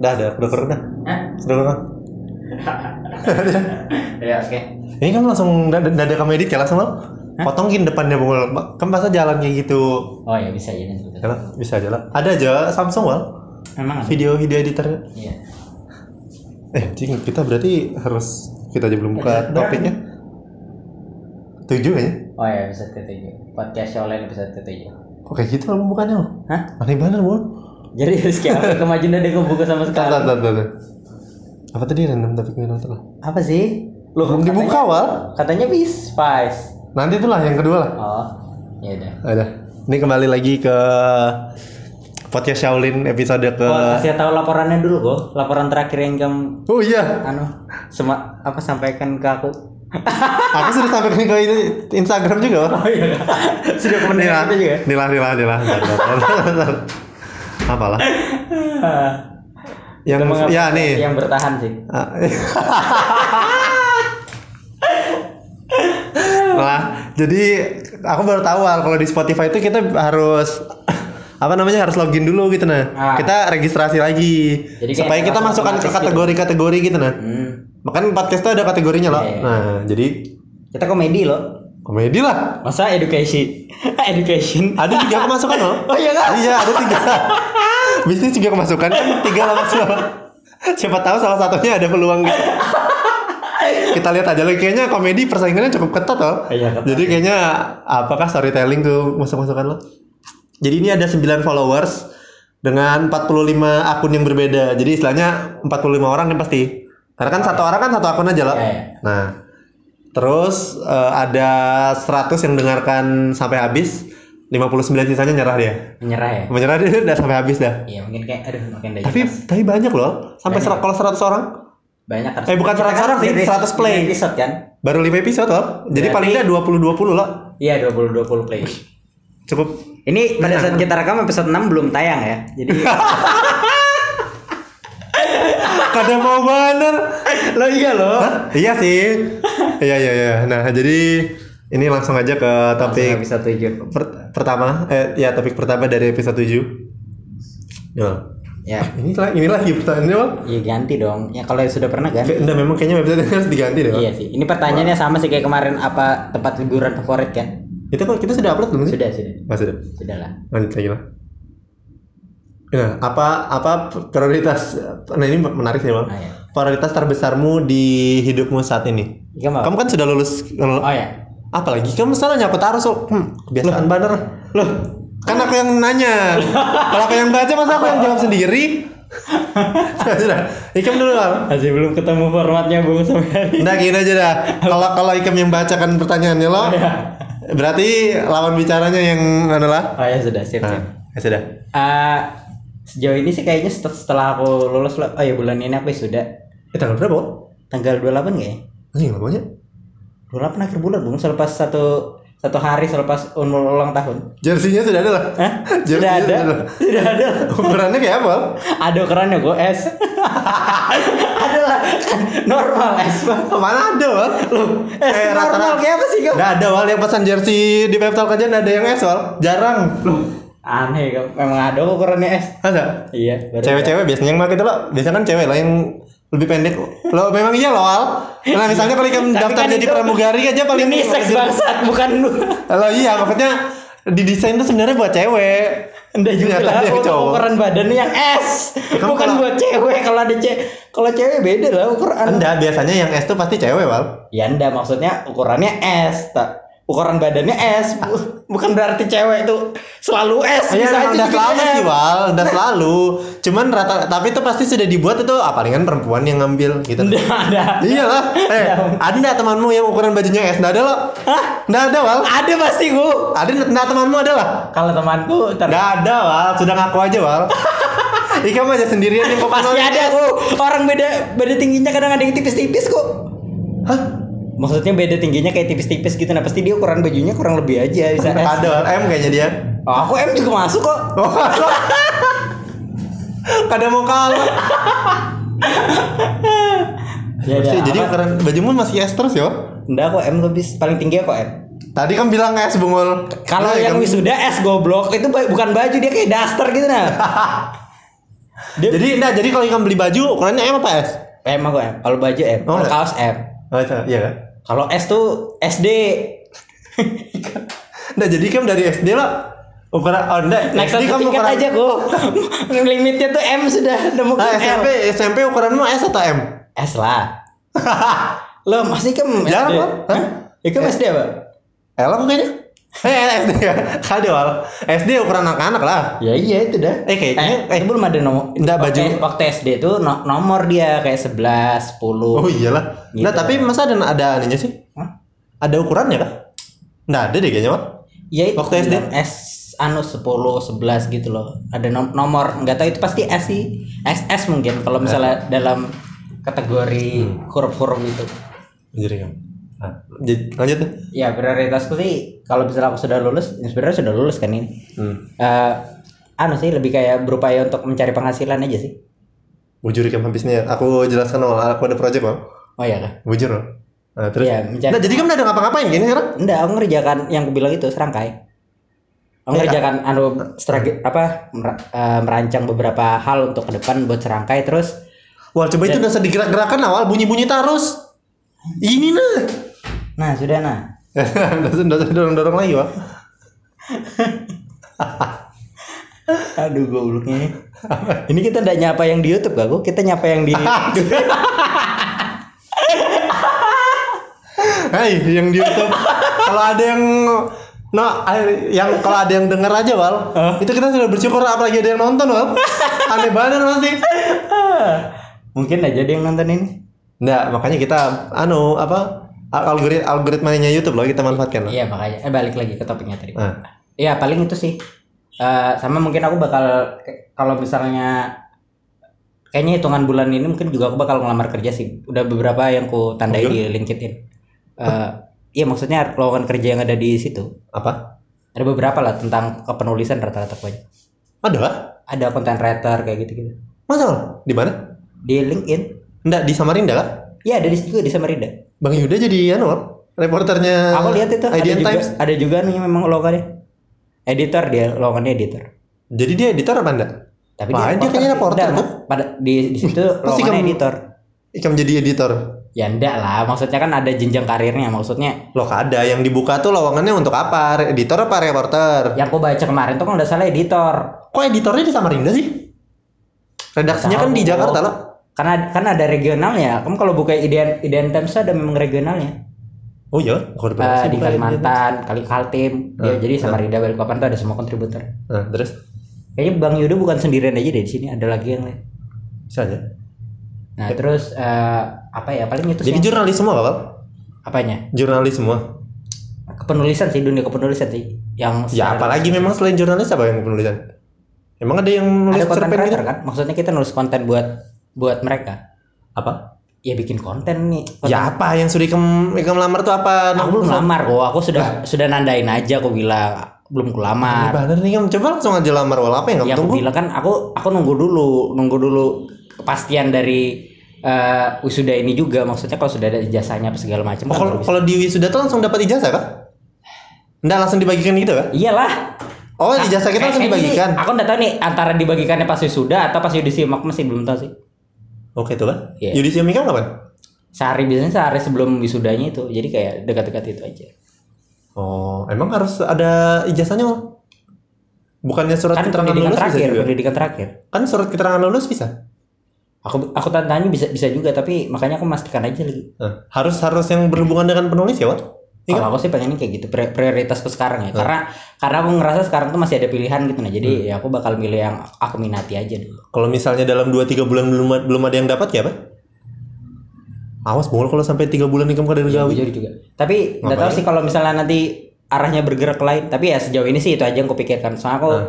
Dah, dah, udah dah. Hah? Udah kurang. Ya oke. Ini kan langsung dada, dada komedi ya langsung lo. Potongin depannya bungul. Kan masa jalan kayak gitu. Oh ya bisa ya nanti. Ya lah, bisa aja lah. Ada aja Samsung wal. Emang ada? Video video editor. Iya. Eh, cing, kita berarti harus kita aja belum buka topiknya. Tujuh kayaknya. Oh ya episode ketujuh. Podcast online ketujuh. Kok kayak gitu lah pembukanya lo? Hah? Aneh banget bul. Jadi Rizky apa kemajuan gue buka sama sekali. tar, tar, tar. Apa tadi random topiknya nanti lah? Apa sih? Loh, Belum dibuka katanya- wal. Katanya bis Spice. Nanti itulah yang kedua lah. Oh, ya udah. Ada. Ini kembali lagi ke podcast Shaolin episode ke. Gua kasih tahu laporannya dulu kok. Laporan terakhir yang kamu Oh iya, anu sema apa sampaikan ke aku. aku sudah sampai ke ini Instagram juga. Wal. Oh iya. Sudah Nilah, kemenangan juga. nilah, nilah, nilah. Bentar. Apalah? Yang ya nih. Yang bertahan sih. Ah. Nah, jadi aku baru tahu Al, kalau di Spotify itu kita harus apa namanya harus login dulu gitu nah. Ah. Kita registrasi lagi Jadi supaya kita masukkan ke gitu. kategori-kategori gitu nah. Hmm. Makanya podcast itu ada kategorinya loh. Iya, iya. Nah, jadi Kita komedi loh. Komedi lah. Masa education? education. Ada tiga kemasukan loh. Oh iya kan? Iya, ada tiga. Bisnis juga kemasukan kan tiga lah maksudnya. Siapa tahu salah satunya ada peluang gitu. Kita lihat aja lagi kayaknya komedi persaingannya cukup ketat loh. Iya, ketat. Jadi kayaknya apakah storytelling tuh masuk-masukan lo? Jadi ini ada 9 followers dengan 45 akun yang berbeda. Jadi istilahnya 45 orang kan pasti. Karena kan satu orang kan satu akun aja loh. Iya, iya. Nah, terus eh, ada 100 yang dengarkan sampai habis, 59 sisanya nyerah dia. Menyerah ya? Menyerah dia udah sampai habis dah. Iya mungkin kayak aduh makin dah Tapi tapi banyak loh. Sampai Banyak. kalau 100 orang banyak harus. Eh, bukan Kita 100 orang sih, dari 100 play. episode kan? baru 5 episode loh. Jadi Berarti- paling nggak 20 20 loh. Iya 20 20 play. Cukup Ini pada saat kita rekam episode 6 belum tayang ya. Jadi kada mau bener. lo iya lo. Iya sih. Iya iya iya. Nah, jadi ini langsung aja ke topik episode 7. per- pertama eh ya topik pertama dari episode 7. Ya. Ya, Ini lah ini lagi pertanyaannya, Bang. iya ganti dong. Ya kalau sudah pernah ganti. Enggak, memang kayaknya episode harus diganti deh. Bang. Iya sih. Ini pertanyaannya sama sih kayak kemarin apa tempat liburan favorit kan? Itu kok kita sudah upload belum sih? Sudah, sudah. Oh, sudah. Sudah lah. Lanjut lagi lah. Ya, apa apa prioritas? Nah ini menarik sih bang. Ah, ya. Prioritas terbesarmu di hidupmu saat ini? Iya, Mbak. Kamu kan sudah lulus. Oh ya. Apalagi kamu salah nyakut arus loh. Hmm, kebiasaan banget. Loh, kan aku yang nanya. Kalau aku yang baca masa aku yang jawab sendiri? sudah. Ikam dulu Bang. Masih belum ketemu formatnya Bung sampai Nah gini aja dah. Kalau kalau Ikam yang bacakan pertanyaannya lo, berarti lawan bicaranya yang adalah. Oh ya sudah siap. siap. Nah, ya sudah. Eh, sejauh ini sih kayaknya set- setelah aku lulus oh ya bulan ini aku sudah Eh tanggal berapa? Tanggal 28 nggak ya? Anjing lamanya. 28 akhir bulan Bung selepas satu satu hari selepas un- ulang tahun. Jersinya sudah ada lah. Hah? Sudah ada. sudah ada. Sudah ada. Ukurannya kayak apa? Ada ukurannya gue S. ada lah. Normal S. Mana ada, Wal? Loh, S Eh, normal rata-rata- kayak apa sih kamu? Nggak ada, Wal. Yang pesan jersey di website aja nggak ada yang S, Wal. Jarang. Aneh kamu. Memang ada kok ukurannya S. Ada. Iya. Cewek-cewek biasanya yang pakai itu lo. Biasanya kan cewek lah yang lebih pendek. Lo memang iya loh, Wal. Nah, misalnya kalau kamu daftar kan jadi pramugari aja paling Ini seks bangsat bukan lu. Kalau iya, maksudnya di desain tuh sebenarnya buat cewek. Enggak juga lah, dia untuk cowok. ukuran badannya yang S. Kamu Bukan kalau- buat cewek. Kalau ada cewek, kalau cewek beda lah ukuran. Enggak, biasanya yang S tuh pasti cewek, Wal. Ya enggak, maksudnya ukurannya S. Tak. Ukuran badannya S. Bu- Bukan berarti cewek itu selalu S. Iya, Bisa aja udah selalu sih, Wal. Udah selalu. Cuman rata tapi itu pasti sudah dibuat itu apa palingan perempuan yang ngambil gitu. Enggak ada. Iya lah. Eh, ada nggak temanmu yang ukuran bajunya S? Nggak ada loh. Hah? Nggak ada, Wal. Ada pasti gua. Ada nggak temanmu ada lah. Kalau temanku Nggak ada, Wal. Sudah ngaku aja, Wal. Ika mah aja sendirian yang kok pasti ada gua. Orang beda beda tingginya kadang ada yang tipis-tipis kok. Hah? Maksudnya beda tingginya kayak tipis-tipis gitu. Nah pasti dia ukuran bajunya kurang lebih aja bisa. Ada, Wal. M kayaknya dia. Oh, aku M juga masuk kok. Oh, Kada mau kalah. Ya, ya, jadi apa? ukuran bajumu masih S terus ya? Enggak kok M lebih paling tinggi kok M. Tadi kan bilang S bungul. Kalau Nah, yang kan- wisuda S goblok itu bukan baju dia kayak daster gitu nah. Dia- jadi enggak, jadi kalau Ikam beli baju ukurannya M apa S? M aku M. Kalau baju M, Oh, kalau kaos M. Oh, iya kan? Kalau S tuh SD. Nah, jadi kan dari SD lah ukuran oh enggak, Naik SD kamu ukuran aja kok. Limitnya tuh M sudah nemu Nah. SMP SMP ukuranmu S atau M? S lah. Lo masih kan SD. Jarang. Hah? Ikam SD apa? L aku kayaknya. Eh, SD ya. Kali awal. SD ukuran anak-anak lah. Ya iya itu dah. Eh, kayaknya- eh, itu belum ada nomor. Enggak, waktu, baju- waktu SD tuh no- nomor dia kayak 11, 10. Oh iyalah. Gitu. Nah, tapi masa ada ada aninya sih? Hah? Ada ukurannya kah? Nggak ada deh kayaknya, Pak. Ya itu Waktu SD? S anu 10, 11 gitu loh. Ada nom- nomor, nggak tahu itu pasti S sih. SS mungkin kalau misalnya dalam kategori huruf-huruf itu. Jadi kan. Nah, lanjut. Ya prioritasku sih kalau misalnya aku sudah lulus, ya sebenarnya sudah lulus kan ini. Hmm. Eh, anu sih lebih kayak berupaya untuk mencari penghasilan aja sih. Bujur Ikam habisnya. Aku jelaskan awal, aku ada project, Pak. Oh iya kan? Bujur. Pak. Nah, terus. Iya, mencari. Nah, jadi kamu udah ngapa-ngapain gini sekarang? Enggak, aku ngerjakan yang aku bilang itu serangkai. Aku Eh, ngerjakan anu strategi apa mer- eh, merancang beberapa hal untuk ke depan buat serangkai terus Wah, coba itu udah sedikit gerak-gerakan awal bunyi-bunyi terus. Ini nah. Nah sudah nah. Udah udah dorong-dorong lagi, Pak. Aduh gobloknya. Ini kita enggak nyapa yang di YouTube gak? Kok kita nyapa yang di Hai, yang di YouTube. kalau ada yang no, ay- yang kalau ada yang denger aja, Wal. Itu kita sudah bersyukur apalagi ada yang nonton, Wal. Aneh banget pasti. Mungkin aja dia yang nonton ini. Enggak, makanya kita anu apa? Algorit algoritmanya YouTube loh kita manfaatkan. loh. Iya makanya. Eh balik lagi ke topiknya tadi. Nah, Iya paling itu sih. Eh, sama mungkin aku bakal kalau misalnya kayaknya hitungan bulan ini mungkin juga aku bakal ngelamar kerja sih. Udah beberapa yang ku tandai di LinkedIn. Eh, Iya maksudnya lowongan kerja yang ada di situ. apa? Ada beberapa lah tentang kepenulisan rata-rata banyak. Ada? Ada content writer kayak gitu-gitu. Masa? Wal? Di mana? Di LinkedIn. Enggak, di Samarinda kah? Iya ada di situ di Samarinda. Bang Yuda jadi anu, Wal. reporternya aku lihat itu ada juga, Times. ada juga nih memang lowongannya. Editor dia, lowongannya editor. Jadi dia editor apa enggak? Tapi Wah, dia kayaknya reporter tuh. Pada di di situ kamu- editor. Ikam jadi editor. Ya enggak lah, maksudnya kan ada jenjang karirnya. Maksudnya Loh, ada yang dibuka tuh lowongannya untuk apa? Editor apa reporter? yang aku baca kemarin tuh kalau nggak salah editor. Kok editornya di Samarinda sih? Redaksinya kan di. Jakarta lah. Karena kan ada regionalnya. Kamu kalau buka IDN Times ada memang regionalnya. Oh iya, sih di Kalimantan, Kali Kaltim. Ya, Ah, jadi ah. Samarinda Balikpapan tuh ada semua kontributor. Nah, terus Kayaknya Bang Yudo bukan sendirian aja deh di sini, ada lagi yang lain. bisa aja. Nah, terus eh, apa ya? Paling itu. Jadi yang- jurnalis semua, Bapak? apanya? Jurnalis semua. Kepenulisan sih dunia kepenulisan sih. Yang Ya apalagi memang selain jurnalis apa yang penulisan? Emang ada yang nulis ada konten cerpen gitu? writer kan? Maksudnya kita nulis konten buat buat mereka. Apa? Ya bikin konten nih. konten Ya apa yang sudah ikam ikam lamar tuh apa? aku belum lamar kok aku sudah sudah nandain aja aku bilang belum ku Ini lamar bener nih, Kam. coba langsung aja lamar wal apa yang kamu ya aku tunggu? bilang kan aku aku nunggu dulu nunggu dulu kepastian dari eh, wisuda ini juga maksudnya kalau sudah ada ijazahnya apa segala macam Oh, kan kalau kalau di wisuda tuh langsung dapat ijazah kah? Enggak langsung dibagikan gitu kah? iyalah Oh, ijazah kita langsung Kayaknya sih, dibagikan. aku nggak tahu nih antara dibagikannya pas wisuda atau pas yudisium aku masih belum tahu sih Oke itu lah. Iya. Yudisium ikam kapan? sehari biasanya sehari sebelum wisudanya itu jadi kayak dekat-dekat itu aja Oh, emang harus ada ijazahnya Wal? Bukannya surat kan keterangan pendidikan lulus bisa terakhir juga? pendidikan terakhir Kan surat keterangan lulus bisa. aku aku tantanya bisa bisa juga tapi makanya aku memastikan aja lagi Nah, harus harus yang berhubungan dengan penulis ya, Wal? Iya Kalau aku sih pengennya kayak gitu pri- prioritasku sekarang ya. Karena karena aku ngerasa sekarang tuh masih ada pilihan gitu. Nah jadi ya aku bakal milih yang aku minati aja dulu. Kalau misalnya dalam 2-3 bulan belum belum ada yang dapat ya apa? Awas bol kalau sampai 3 bulan ikam kada ya, gawe. jujur juga. Tapi nggak tahu sih kalau misalnya nanti arahnya bergerak lain. Tapi ya sejauh ini sih itu aja yang aku pikirkan. Soalnya aku Nah.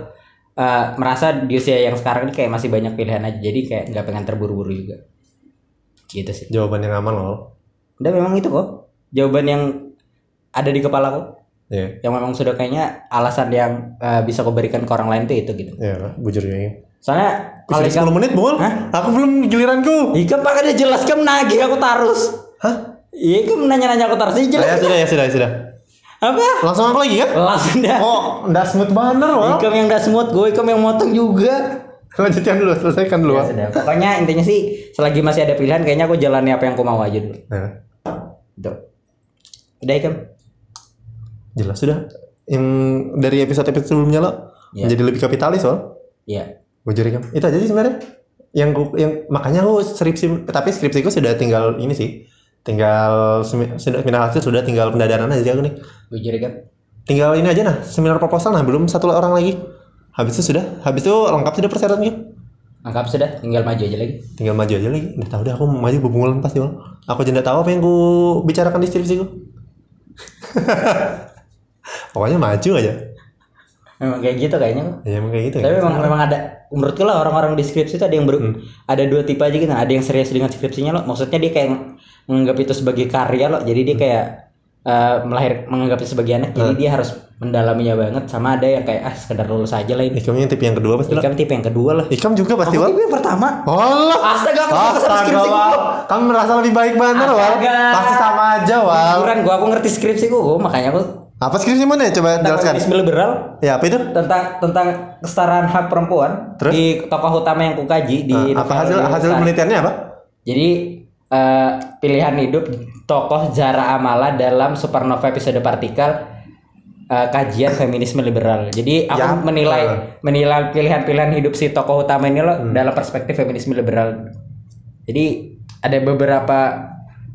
eh, merasa di usia yang sekarang ini kayak masih banyak pilihan aja. Jadi kayak nggak pengen terburu-buru juga. Gitu sih. Jawaban yang aman loh. udah memang itu kok. Jawaban yang ada di kepalaku Iya. yang memang sudah kayaknya alasan yang eh, bisa aku berikan ke orang lain tuh itu gitu Iya, lah, bujur ya. soalnya kalau Sudah 10 menit, Bol. Hah? Aku belum giliranku. Ika pak ada jelas kan nagih aku tarus. Hah? Iya kan nanya-nanya aku tarus Iya ya jelas. sudah ya sudah ya sudah. Apa? Langsung aku lagi kan? Langsung dah. Oh, enggak smooth banget, Wal. Ikam yang udah smooth, gue ikam yang motong juga. Lanjutkan dulu, selesaikan dulu. Ya sudah. Pokoknya intinya sih selagi masih ada pilihan kayaknya aku jalani apa yang aku mau aja dulu. Nah. Udah Ikam? Jelas sudah. Yang dari episode-episode sebelumnya lo Iya. menjadi lebih kapitalis loh. Iya. Bujur kan. Itu aja sih sebenarnya. Yang ku- yang makanya aku skripsi tapi skripsiku sudah tinggal ini sih. Tinggal semi- sudah final hasil sudah tinggal pendadaran aja aku nih. Bujur Ikam. Tinggal ini aja nah, seminar proposal nah belum satu orang lagi. Habis itu sudah, habis itu lengkap sudah persyaratannya. Lengkap sudah, tinggal maju aja lagi. Tinggal maju aja lagi. Udah tahu deh aku maju bebungulan pasti bang. Aku nggak tahu apa yang ku bicarakan di skripsiku. Pokoknya maju aja. Memang kayak gitu kayaknya. Ya emang kayak gitu. Tapi memang memang ada menurutku lah orang-orang di skripsi itu ada yang ber, Hmm. ada dua tipe aja gitu. Ada yang serius dengan skripsinya loh. Maksudnya dia kayak ng- menganggap itu sebagai karya loh. Jadi Hmm. dia kayak eh, melahir menganggap itu sebagai anak. Jadi dia harus mendalaminya banget. Sama ada yang kayak ah sekedar lulus aja lah ini. Ikam yang tipe yang kedua pasti lah. Ikam tipe yang kedua lah. Ikam juga pasti Wal. tipe yang pertama. Allah. Astaga, aku Astaga, skripsiku. Wal. Kamu merasa lebih baik bener, Wal. Pasti sama aja, Wal. Jujuran gua aku ngerti skripsiku, gua, makanya aku Apa skripsi mana ya? Coba tentang jelaskan. feminisme liberal Ya, apa itu? tentang tentang kesetaraan hak perempuan Terus? di tokoh utama yang kukaji di Nah, apa hasil hasil penelitiannya apa? Jadi eh, pilihan hidup tokoh Zara Amala dalam Supernova episode partikel eh, kajian feminisme liberal. Jadi aku Ya, menilai eh. menilai pilihan-pilihan hidup si tokoh utama ini loh Hmm. dalam perspektif feminisme liberal. Jadi ada beberapa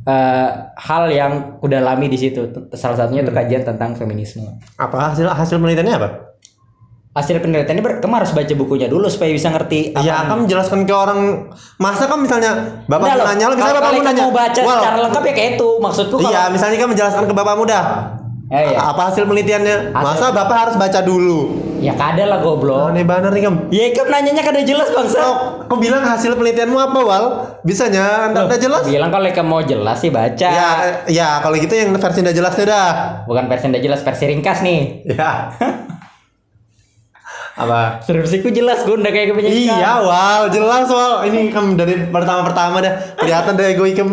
eh, hal yang udah lami di situ. Salah satunya itu Hmm. kajian tentang feminisme. Apa hasil hasil penelitiannya apa? Hasil penelitiannya ber- kamu harus baca bukunya dulu supaya bisa ngerti. Ya, apa- kamu menjelaskan ke orang masa kan misalnya bapak loh, nanya lo misalnya bapak nanya. mau baca Wal, secara lengkap ya kayak itu. Maksudku kalau Iya, misalnya kan menjelaskan ke bapak muda. Ya, ya. Apa hasil penelitiannya? Hasil- Masa bapak harus baca dulu? Ya kada lah goblok. Aneh banget nih kamu. Ya kan nanyanya kada jelas bangsa. Oh, kau bilang hasil penelitianmu apa, Wal? Bisanya anda udah jelas? Bilang kalau kamu mau jelas sih baca. Ya, ya kalau gitu yang versi udah jelasnya dah. Bukan versi udah jelas, versi ringkas nih. Ya. apa? Skripsiku jelas gue udah kayak kepenyidikan. Iya, Wal, jelas, Wal. Ini kamu dari pertama-pertama dah kelihatan dari gue ikem.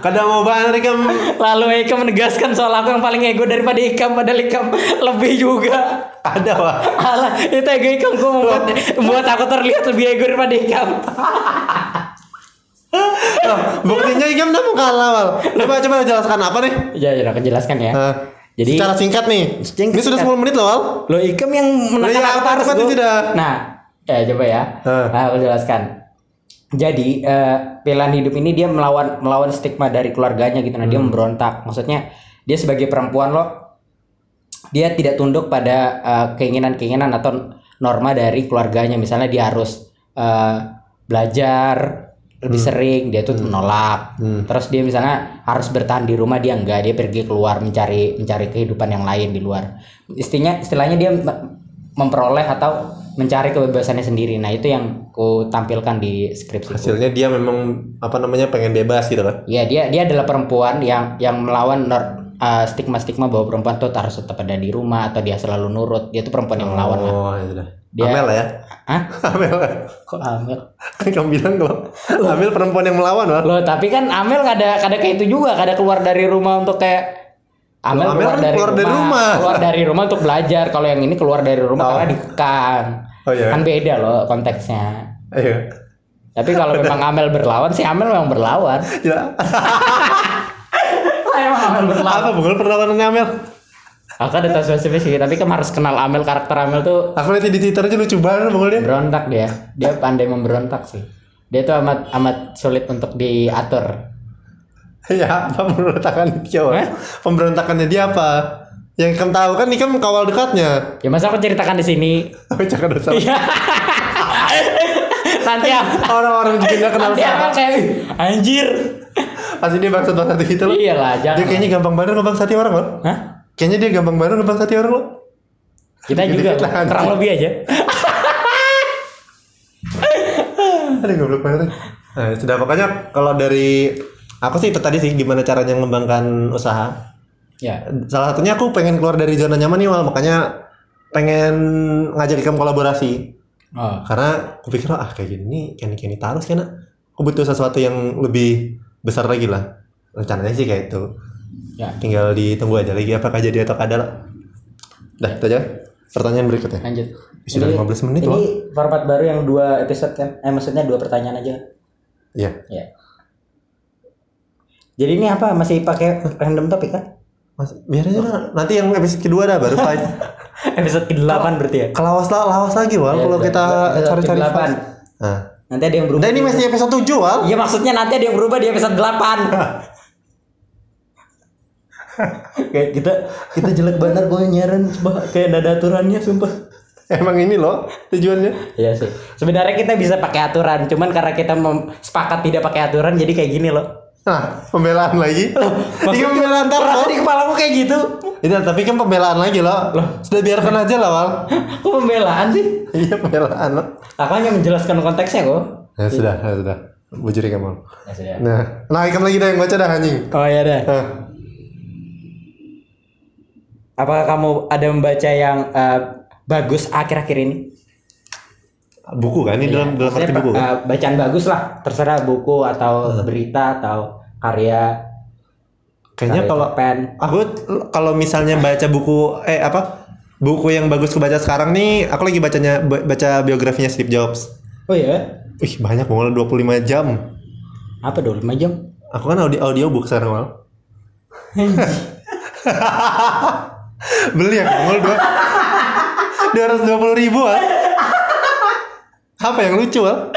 Kadang mau banget ikem. Lalu Eka menegaskan soal aku yang paling ego daripada Ikam padahal Ikam lebih juga. Ada, Wal. Alah, itu ego Ikam gue membuat, membuat aku terlihat lebih ego daripada Ikam. Oh, buktinya ikem udah mau kalah, Wal. Coba coba jelaskan apa nih? Ya, ya aku jelaskan ya. Nah, Jadi secara singkat nih. Singkat, Ini sudah singkat. 10 menit loh, Wal. Lo Ikam yang menekan aku apa harus cepat gua- itu dah. Nah, ya coba ya. Hah. Nah, aku jelaskan. Jadi eh, pilihan hidup ini dia melawan melawan stigma dari keluarganya gitu. Nah, dia Hmm. memberontak. Maksudnya dia sebagai perempuan loh dia tidak tunduk pada eh, keinginan-keinginan atau norma dari keluarganya. Misalnya dia harus eh, belajar lebih sering, dia tuh menolak. Hmm. Terus dia misalnya harus bertahan di rumah dia enggak, dia pergi keluar mencari mencari kehidupan yang lain di luar. Istilahnya istilahnya dia me- memperoleh atau mencari kebebasannya sendiri. Nah, itu yang ku tampilkan di skripsi. Hasilnya dia memang apa namanya pengen bebas gitu kan. Ya, dia dia adalah perempuan yang yang melawan nor- uh, stigma-stigma bahwa perempuan tuh harus tetap ada di rumah atau dia selalu nurut. Dia tuh perempuan yang melawan lah. Oh, ya sudah. Dia- Amel ya. Hah? Amel. lah. Kok Amel? Kan kamu bilang kalau Amel perempuan yang melawan, Wal. Loh, tapi kan Amel nggak ada kada kayak itu juga, kada keluar dari rumah untuk kayak Amel, Loh, Amel keluar, kan dari, keluar rumah, dari rumah. keluar dari rumah untuk belajar. Kalau yang ini keluar dari rumah Oh. karena dikekang. Oh iya. Kan beda loh konteksnya. Iya. Tapi kalau memang Amel berlawan sih Amel memang berlawan. Ya. emang Amel berlawan. Apa bukan perlawanannya Amel? Aku ada tahu spesifik sih, tapi kamu harus kenal Amel karakter Amel tuh Aku lihat di Twitter aja lucu banget pokoknya. berontak dia. Dia pandai memberontak sih. Dia tuh amat amat sulit untuk diatur. Ya, apa pemberontakan dia? Hah? Pemberontakannya dia apa? Yang kamu tahu kan ini kan kawal dekatnya. Ya masa aku ceritakan di sini. Tapi jangan dosa. Iya. Nanti Orang-orang juga nggak kenal nanti siapa. kayak "Ih, anjir. Pasti dia bangsa bangsa gitu loh. Iyalah, jangan. Dia kayaknya gampang banget ngebangsati orang loh. Hah? Kayaknya dia gampang banget ngebangsati orang loh. Kita juga Dikit-dikit lah, kurang lebih aja. Ada goblok banget. Nah, sudah pokoknya kalau dari aku sih itu tadi sih gimana caranya mengembangkan usaha. Ya. Salah satunya aku pengen keluar dari zona nyaman nih, Wal. Makanya pengen ngajak kamu kolaborasi. Oh. Karena aku pikir ah kayak gini kayak gini terus kan aku butuh sesuatu yang lebih besar lagi lah. Rencananya sih kayak itu. Ya. Tinggal ditunggu aja lagi apakah jadi atau kada lah. Dah, itu aja. pertanyaan berikutnya Lanjut. Sudah 15 menit Ini loh. format baru yang dua episode kan? Eh maksudnya dua pertanyaan aja. Iya. Ya. Jadi ini apa? Masih pakai random topik kan? Mas, biar aja lah. nanti yang episode kedua dah baru fight. episode ke-8 berarti ya? Kelawas lah, lawas lagi wal Ya, kalau kita cari-cari ke-8. fight. Nah, Nanti ada yang berubah. Nah ini masih episode 7 wal. Iya maksudnya nanti ada yang berubah di episode 8 Kayak kita kita jelek banget gue nyaran coba kayak ada aturannya sumpah. Emang ini loh tujuannya. Iya sih. Sebenarnya kita bisa pakai aturan, cuman karena kita sepakat tidak pakai aturan jadi kayak gini loh. Nah, pembelaan lagi. Ini kan pembelaan ntar loh. di kayak gitu. Itu tapi kan pembelaan lagi loh. Sudah biarkan aja lah wal. Kok pembelaan sih? Iya pembelaan loh. Aku hanya menjelaskan konteksnya kok. Ya sudah, ya sudah. Bujuri kamu. Ya sudah. Nah, nah ikan lagi dah yang baca dah anjing. Oh iya dah. Nah, Apakah kamu ada membaca yang eh, bagus akhir-akhir ini? buku kan ini dalam dalam arti buku. kan? eh, bacaan bagus lah, terserah buku atau berita atau karya. Kayaknya karya kalau pen. aku kalau misalnya baca buku eh apa? Buku yang bagus aku baca sekarang nih, aku lagi bacanya ba- baca biografinya Steve Jobs. Oh iya. Wih, banyak banget 25 jam. Apa dulu 5 jam? Aku kan audio audio book sekarang mal. Beli ya mall dua dua ratus dua puluh ribu ah. Apa yang lucu ah?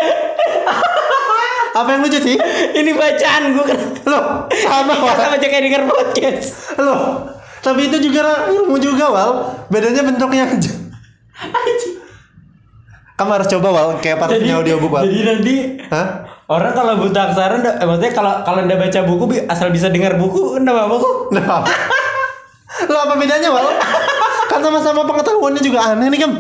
Apa yang lucu sih? ini bacaan gue kan. Loh, sama Wal. baca kayak denger podcast. Loh, tapi itu juga ilmu juga Wal. Bedanya bentuknya aja. Kamu harus coba Wal, kayak pas punya audiobook Wal. Jadi nanti Hah? orang kalau buta aksara, eh, maksudnya kalau kalau ndak baca buku asal bisa dengar buku, ndak apa kok. Nah, lo apa bedanya Wal? Kan sama-sama pengetahuannya juga aneh nih kan.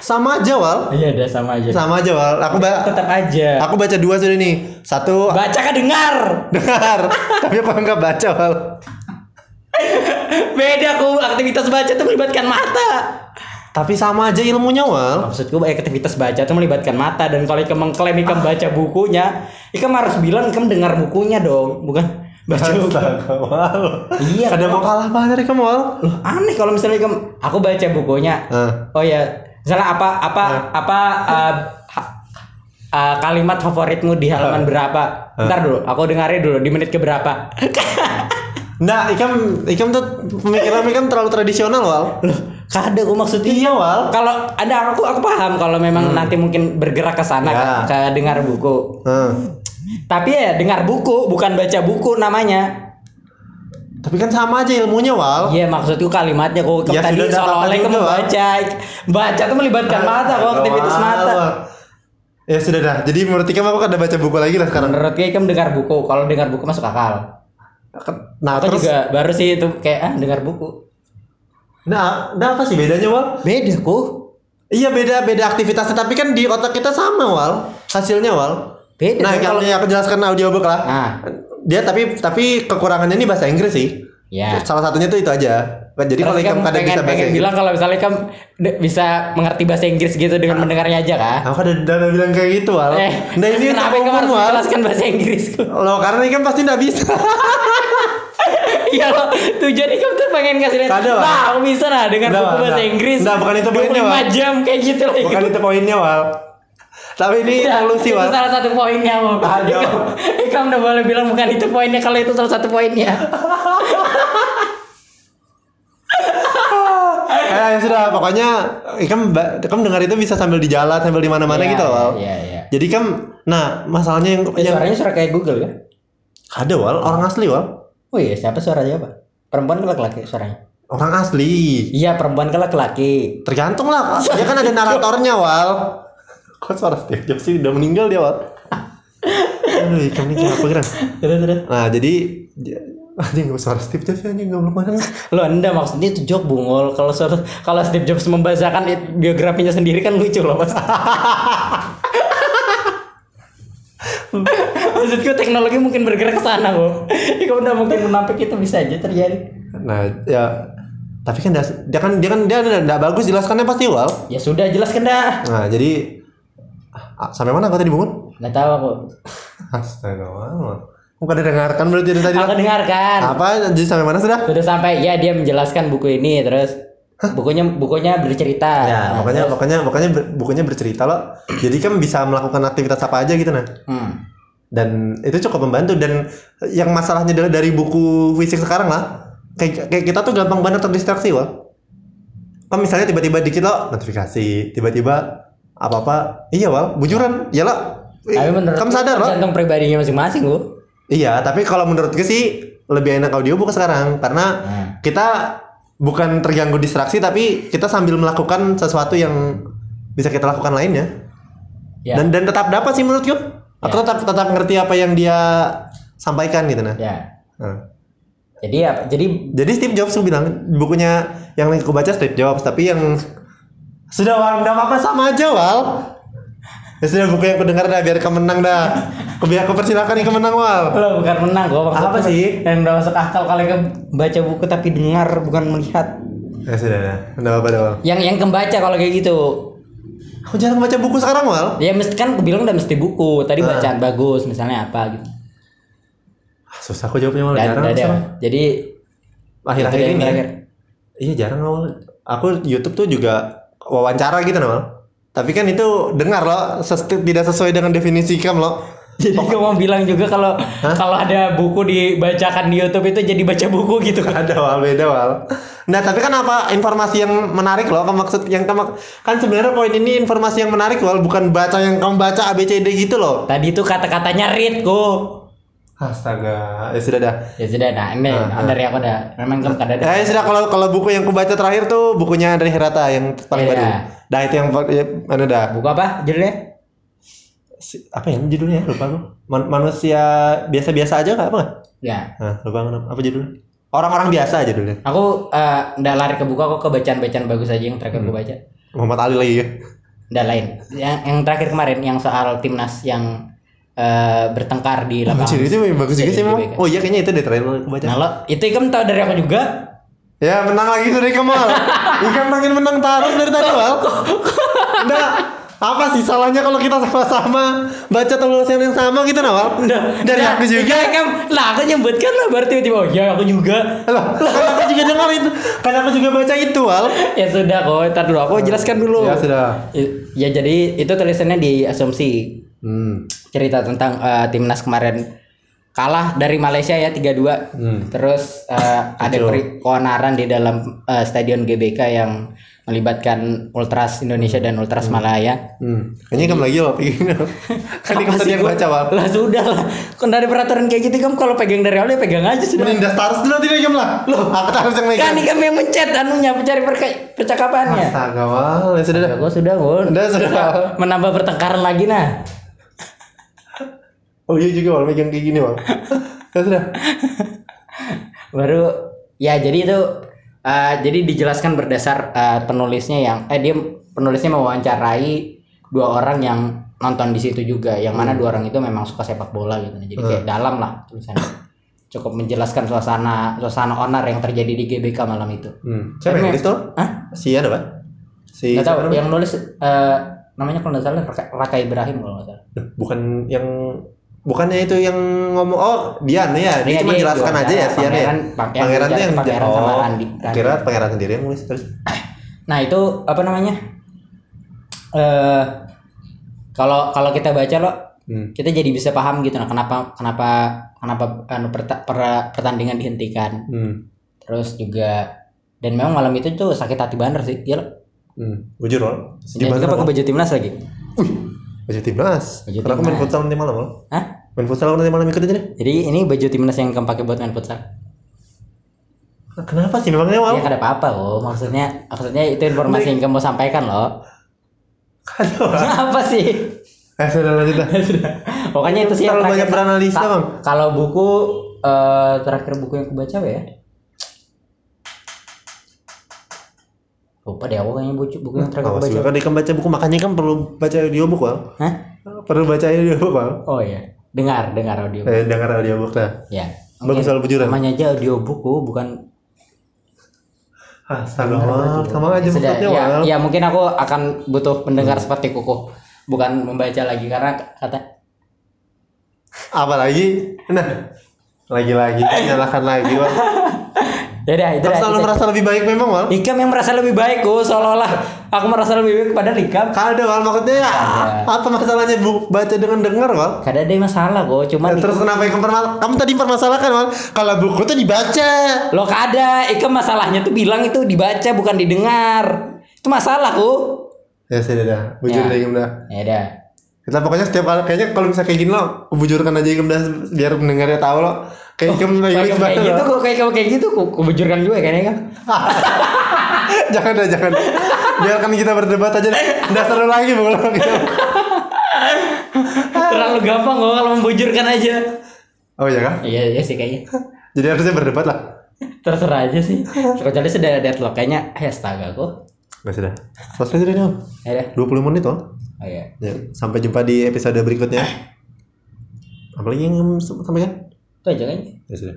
Sama aja Wal. Iya, udah sama aja. Sama aja Wal. Aku ba Tetap aja. aku baca dua sudah nih. Satu Baca kan dengar. dengar, tapi apa enggak baca Wal? Beda ku aktivitas baca itu melibatkan mata. Tapi sama aja ilmunya Wal. Maksudku aktivitas baca itu melibatkan mata dan kalau ikam mengklaim ikam baca bukunya, ikam harus bilang ikam dengar bukunya dong, bukan baca Wal. Iya. Ada mau kalah dari kamu? Loh, aneh kalau misalnya ikam aku baca bukunya. Nah, Oh ya, misalnya apa apa apa uh, ha- uh, kalimat favoritmu di halaman berapa? Ntar dulu, aku dengarin dulu di menit ke berapa. Nah, ikam ikam tuh pemikiran ikam terlalu tradisional Wal. Loh, kada aku maksudnya Iya Wal. kalau ada aku aku paham kalau memang nanti mungkin bergerak ke sana Ya. ke, ke dengar buku. Hmm. Tapi ya dengar buku bukan baca buku namanya. Tapi kan sama aja ilmunya Wal. Iya maksudku kalimatnya kok Ya, tadi seolah-olah kamu baca baca tuh melibatkan mata kok aktivitas mata. Ya sudah dah. Jadi menurut ikam aku kada baca buku lagi lah sekarang. Menurut kamu dengar buku. Kalau dengar buku masuk akal. Nah, Aku terus juga baru sih itu kayak ah dengar buku. nah, nah apa sih bedanya Wal? Beda ku. Iya beda beda aktivitasnya tapi kan di otak kita sama Wal hasilnya Wal. Beda. Nah kalau yang aku jelaskan audiobook lah. Nah, Dia tapi tapi kekurangannya ini bahasa Inggris sih. ya. Salah satunya tuh itu aja. Jadi kalau ikam kamu kadang pengen, bisa bahasa Inggris. bilang kalau misalnya kamu bisa mengerti bahasa Inggris gitu dengan mendengarnya aja kan? Aku ada udah bilang kayak gitu Wal. Eh, nah ini kenapa kamu harus menjelaskan bahasa Inggris? Loh karena ini kan pasti nggak bisa. Iya loh, tujuan kamu tuh pengen kasih lihat. Kada. Nah, aku bisa nah dengan buku bahasa. Inggris. Nggak, bukan itu poinnya, 25 Wal. jam kayak gitu lah. Bukan itu poinnya Wal. Tapi ini Tidak, solusi itu Wal. salah satu poinnya mau. Ada. Kamu udah boleh bilang bukan itu poinnya kalau itu salah satu poinnya. Eh ya sudah pokoknya ikam ikam dengar itu bisa sambil di jalan sambil di mana-mana Iya, gitu loh Wal. Iya, iya. Jadi kan nah masalahnya yang Eh, yang suaranya suara kayak Google kan? ada Wal orang asli Wal. Oh iya, siapa suaranya apa? Perempuan laki-laki suaranya? Orang asli. Iya, perempuan ke laki-laki. Tergantung lah. Dia kan ada naratornya Wal. Kok suara Steve Jobs sih udah meninggal dia Wal. Aduh ikam ini apa? Terus terus. Nah jadi anjing suara Steve Jobs anjing goblok banget. Lo anda maksudnya itu joke bungol. Kalau suara kalau Steve Jobs membacakan it- biografinya sendiri kan lucu loh mas. Maksudku teknologi mungkin bergerak ke sana kok. Jika udah mungkin menampik itu bisa aja terjadi. Nah ya tapi kan dia, dia kan dia kan dia nggak bagus jelaskannya pasti Wal. Ya sudah jelaskan dah. Nah jadi sampai mana kau tadi bangun? Nggak tahu aku. Astagfirullah. Bukan didengarkan berarti dari tadi. Aku dengarkan. Apa? Jadi sampai mana sudah? Sudah sampai ya dia menjelaskan buku ini terus bukunya bukunya bercerita Ya, Nah, makanya terus- makanya makanya ber- bukunya bercerita loh. Jadi kan bisa melakukan aktivitas apa aja gitu nah. hmm. Dan itu cukup membantu dan yang masalahnya dari, dari buku fisik sekarang lah. Kayak, kayak kita tuh gampang banget terdistraksi wah. Kan misalnya tiba-tiba dikit lo notifikasi, tiba-tiba apa-apa. Iya wal, bujuran, ya lah. tapi menurut kamu sadar loh? tergantung pribadinya masing-masing gua Iya, tapi kalau menurut gue sih lebih enak audiobook sekarang karena Hmm. kita bukan terganggu distraksi tapi kita sambil melakukan sesuatu yang bisa kita lakukan lainnya. ya Dan dan tetap dapat sih menurut gue. Aku Ya. tetap tetap ngerti apa yang dia sampaikan gitu nah. ya Nah. jadi apa jadi Jadi Steve Jobs bilang bukunya yang aku baca Steve Jobs tapi yang sudah Wal, nggak apa-apa sama aja Wal. Ya sudah buku yang aku dengar dah biar kamu menang dah. Aku biar aku persilakan yang kemenang Wal. lo bukan menang gua maksudnya Apa sih? yang udah masuk akal kalau ke baca buku tapi dengar bukan melihat Ya sudah dah. Nggak apa-apa dah Wal. yang yang kebaca kalau kayak gitu Aku jarang baca buku sekarang Wal. ya mesti kan aku bilang udah mesti buku tadi Ah. bacaan bagus misalnya apa gitu Ah, Susah aku jawabnya Wal. jarang udah sekarang. jadi Akhir-akhir yang ini. ya. terakhir. Iya jarang awal. Aku YouTube tuh juga wawancara gitu Wal. Tapi kan itu dengar loh, ses- tidak sesuai dengan definisi kamu loh. Jadi gue mau bilang juga kalau kalau ada buku dibacakan di YouTube itu jadi baca buku gitu kan. ada wal beda wal nah tapi kan apa informasi yang menarik loh kamu maksud yang kamu kan sebenarnya poin ini informasi yang menarik wal bukan baca yang kamu baca ABCD gitu loh Tadi itu kata-katanya read kok. Astaga ya sudah dah Ya sudah nah ini Ah, ah. dari aku udah memang kamu kada ada. ya sudah kalau kalau buku yang aku baca terakhir tuh bukunya dari Hirata yang paling Iya. baru dah itu yang ya, mana dah Buku apa judulnya? Si- apa ya judulnya lupa aku Man- manusia biasa-biasa aja nggak apa Ya. nah lupa apa judulnya orang-orang biasa judulnya Aku eh, ndak lari ke buku aku ke bacaan-bacaan bagus aja yang terakhir aku baca. Muhammad Ali lagi ya Ndak lain. Yang yang terakhir kemarin yang soal timnas yang eh, bertengkar di Oh, lapangan. lucu, itu bagus juga sih memang. Oh iya kayaknya itu deh terakhir aku baca. Nah lo itu ikam tahu dari aku juga. Ya menang lagi dari Kemal. Ikan makin menang terus dari tadi Wal. Udah apa sih salahnya kalau kita sama-sama baca tulisan yang sama gitu Nawal? Ndak. Dari aku juga. Iya, Kam. Lah aku nyebutkan lah berarti tiba-tiba oh ya aku juga. Lah, kan aku juga dengar itu. Kan aku juga baca itu Wal. ya sudah kok, ntar dulu aku jelaskan dulu. Ya sudah. Ya jadi itu tulisannya di asumsi Hmm. cerita tentang eh, timnas kemarin kalah dari Malaysia ya 3-2. Hmm. Terus eh, ada keonaran di dalam eh, stadion GBK yang melibatkan Ultras Indonesia dan Ultras Malaya. Hmm. Kayaknya kamu lagi loh begini. kan ini Apa tadi yang baca Wal. Lah sudah lah. Kan dari peraturan kayak gitu kamu kalau pegang dari awal ya pegang aja sudah. Mending daftar harus dulu tidak jam lah. Loh, aku harus yang Kan megang. ini kami yang mencet anunya pencari perka- percakapannya. Astaga Wal. Ya sudah dah. Aku sudah, Bun. Udah, sudah. Menambah pertengkaran lagi nah. Oh iya juga Wal megang kayak gini. Ya sudah. Baru ya jadi itu eh, jadi dijelaskan berdasar eh, penulisnya yang eh dia penulisnya mewawancarai dua orang yang nonton di situ juga yang mana dua orang itu memang suka sepak bola gitu jadi kayak dalam lah tulisannya cukup menjelaskan suasana suasana onar yang terjadi di GBK malam itu Hmm. Siapa yang nulis tuh? Hah? Si ada Pak? Si tahu siapa namanya? yang nulis eh, namanya kalau nggak salah Raka, Raka Ibrahim kalau nggak salah bukan yang bukannya itu yang ngomong oh Dian ya dia Iya, cuma dia jelaskan aja ya Dian ya Pangeran- tuh yang Pangeran sama oh Randi. kira pangeran sendiri yang nulis terus Nah itu apa namanya? Eh kalau kalau kita baca loh, hmm. kita jadi bisa paham gitu. Nah kenapa kenapa kenapa anu, perta- per- pertandingan dihentikan? Hmm. Terus juga dan memang malam itu tuh sakit hati banget sih. Ya loh. Hmm. Bujur loh Dan juga pakai baju timnas lagi. Baju timnas Baju karena aku main timnas. futsal nanti malam loh Hah? main futsal nanti malam ikut aja deh Jadi ini baju timnas yang kamu pakai buat main futsal. kenapa sih memangnya Ya mau kada apa-apa kok. Maksudnya maksudnya itu informasi yang kamu sampaikan loh. aduh apa sih? eh sudah lanjut dah Pokoknya itu sih yang banyak beranalisa Ka- bang Kalau buku eh, terakhir buku yang kubaca apa ya? Lupa deh aku kayaknya buku, buku yang terakhir awas kubaca. juga kan dia kan baca buku makanya kan perlu baca audiobook bang Hah? perlu baca audiobook bang Oh iya, dengar dengar audio. eh dengar audiobook dah Ya. bagus soal bujuran Namanya aja audio buku bukan Astaga, Wal. sama aja Sudah, maksudnya ya, Wal. ya mungkin aku akan butuh pendengar seperti kuku bukan membaca lagi karena kata apa lagi nah lagi lagi nyalakan lagi Wal. Ya udah, itu dah. selalu merasa lebih baik memang Wal Ikam yang merasa lebih baik kok seolah-olah aku merasa lebih baik kepada Ikam. Kada Wal maksudnya ya, apa masalahnya bu baca dengan dengar Wal Kada ada masalah kok, cuman Ya, terus kenapa yang perma- kamu tadi permasalahkan Wal kalau buku tuh dibaca lo kada, Ikam masalahnya tuh bilang itu dibaca bukan didengar. Itu masalah kok. ya sudah dah bujur Ya. deh Igem dah Ya udah. Kita pokoknya setiap kali kayaknya kalau misalnya kayak gini lo bujurkan aja Igem dah biar pendengarnya tahu lo kayak lagi Kayak kamu kayak gitu lo. kok kayak kayak gitu kok kubujurkan juga kayaknya kan. jangan dah jangan biarkan kita berdebat aja nggak seru lagi gitu Terlalu gampang kok kalau membujurkan aja. oh iya kah Iya iya sih kayaknya. jadi harusnya berdebat lah Terserah aja sih. Kecuali sudah deadlock kayaknya eh, astaga kok. Nggak sudah. Selesai sudah dong Ya udah. 20 menit loh Oh iya. ya sampai jumpa di episode berikutnya. Apalagi yang sampaikan? Itu aja kayaknya. ya sudah